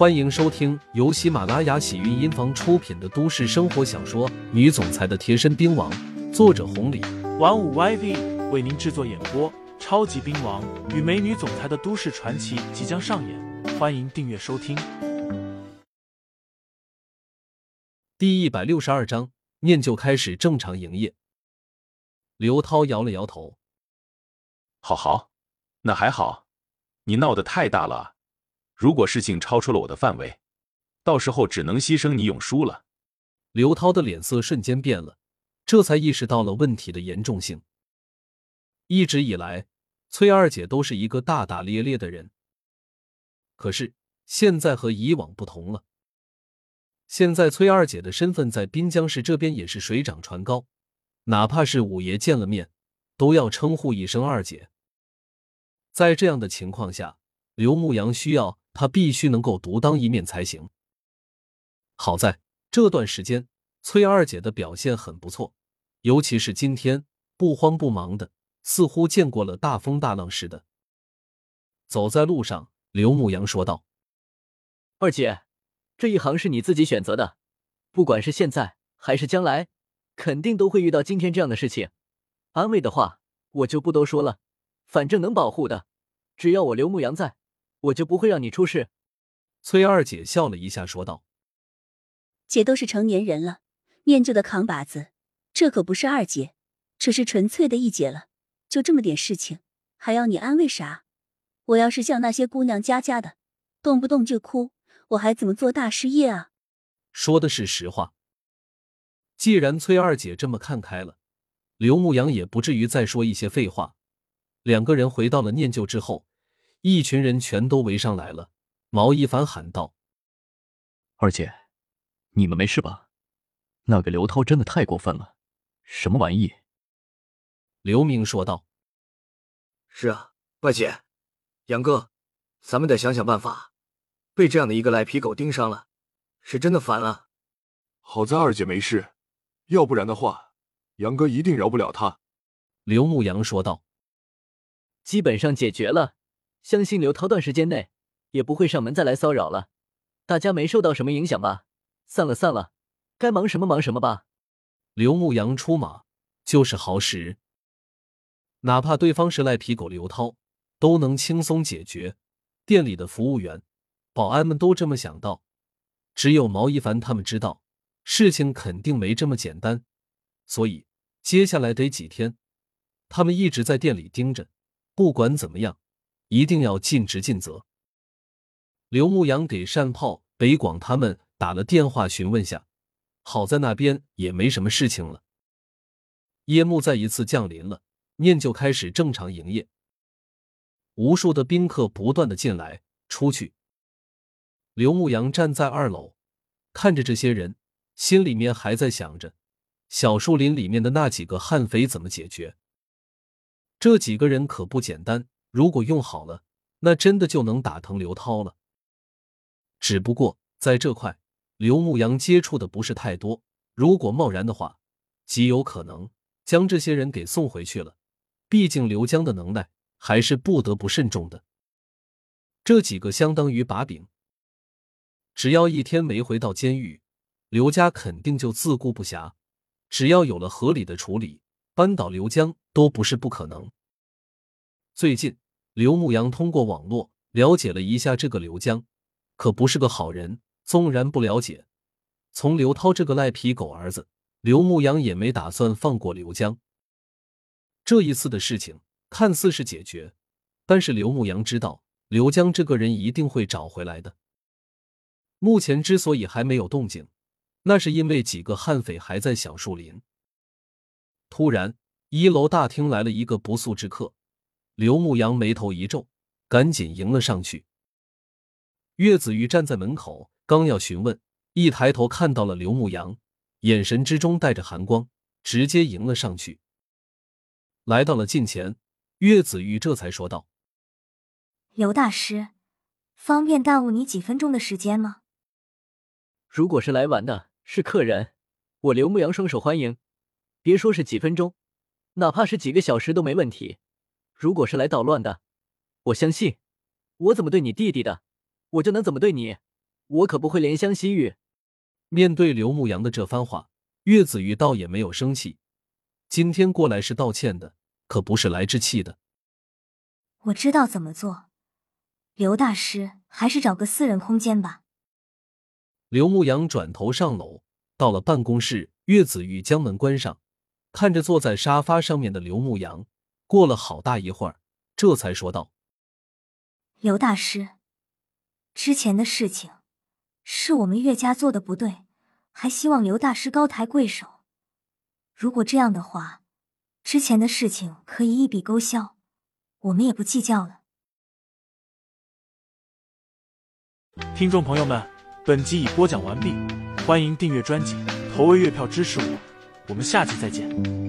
欢迎收听由喜马拉雅喜韵音房出品的都市生活小说《女总裁的贴身兵王》，作者红礼，玩五 YV 为您制作演播。超级兵王与美女总裁的都市传奇即将上演，欢迎订阅收听。第一百六十二章，念旧开始正常营业。刘涛摇了摇头：“好好，那还好，你闹得太大了。如果事情超出了我的范围，到时候只能牺牲你永叔了。”刘涛的脸色瞬间变了，这才意识到了问题的严重性。一直以来，崔二姐都是一个大大咧咧的人，可是现在和以往不同了。现在崔二姐的身份在滨江市这边也是水涨船高，哪怕是五爷见了面，都要称呼一声二姐。在这样的情况下，刘牧阳需要他必须能够独当一面才行。好在这段时间，崔二姐的表现很不错，尤其是今天不慌不忙的。似乎见过了大风大浪似的。走在路上，刘牧阳说道：“二姐，这一行是你自己选择的，不管是现在还是将来，肯定都会遇到今天这样的事情。安慰的话，我就不多说了。反正能保护的，只要我刘牧阳在，我就不会让你出事。”崔二姐笑了一下，说道：“姐都是成年人了，念旧的扛把子，这可不是二姐，这是纯粹的一姐了。”就这么点事情，还要你安慰啥？我要是像那些姑娘家家的，动不动就哭，我还怎么做大事业啊？说的是实话。既然崔二姐这么看开了，刘牧阳也不至于再说一些废话。两个人回到了念旧之后，一群人全都围上来了。毛一凡喊道：“二姐，你们没事吧？那个刘涛真的太过分了，什么玩意？”刘明说道：“是啊，外姐，杨哥，咱们得想想办法。被这样的一个赖皮狗盯上了，是真的烦了。好在二姐没事，要不然的话，杨哥一定饶不了他。”刘牧阳说道：“基本上解决了，相信刘涛段时间内也不会上门再来骚扰了。大家没受到什么影响吧？散了，散了，该忙什么忙什么吧。”刘牧阳出马就是好使。哪怕对方是赖皮狗刘涛，都能轻松解决。店里的服务员、保安们都这么想到，只有毛一凡他们知道，事情肯定没这么简单。所以接下来得几天，他们一直在店里盯着，不管怎么样，一定要尽职尽责。刘牧阳给善炮、北广他们打了电话询问下，好在那边也没什么事情了。夜幕再一次降临了。面就开始正常营业，无数的宾客不断的进来出去。刘牧阳站在二楼，看着这些人，心里面还在想着小树林里面的那几个悍匪怎么解决。这几个人可不简单，如果用好了，那真的就能打疼刘涛了。只不过在这块，刘牧阳接触的不是太多，如果贸然的话，极有可能将这些人给送回去了。毕竟刘江的能耐还是不得不慎重的。这几个相当于把柄，只要一天没回到监狱，刘家肯定就自顾不暇。只要有了合理的处理，扳倒刘江都不是不可能。最近，刘牧阳通过网络了解了一下这个刘江，可不是个好人。纵然不了解，从刘涛这个赖皮狗儿子，刘牧阳也没打算放过刘江。这一次的事情看似是解决，但是刘牧阳知道刘江这个人一定会找回来的。目前之所以还没有动静，那是因为几个悍匪还在小树林。突然，一楼大厅来了一个不速之客，刘牧阳眉头一皱，赶紧迎了上去。岳子玉站在门口，刚要询问，一抬头看到了刘牧阳，眼神之中带着寒光，直接迎了上去。来到了近前，岳子玉这才说道：“刘大师，方便耽误你几分钟的时间吗？如果是来玩的，是客人，我刘牧阳双手欢迎。别说是几分钟，哪怕是几个小时都没问题。如果是来捣乱的，我相信，我怎么对你弟弟的，我就能怎么对你。我可不会怜香惜玉。面对刘牧阳的这番话，岳子玉倒也没有生气。今天过来是道歉的，可不是来置气的。我知道怎么做，刘大师，还是找个私人空间吧。刘牧阳转头上楼，到了办公室，岳子玉将门关上，看着坐在沙发上面的刘牧阳，过了好大一会儿，这才说道：“刘大师，之前的事情是我们岳家做的不对，还希望刘大师高抬贵手。如果这样的话，之前的事情可以一笔勾销，我们也不计较了。”听众朋友们。本集已播讲完毕，欢迎订阅专辑，投喂月票支持我，我们下集再见。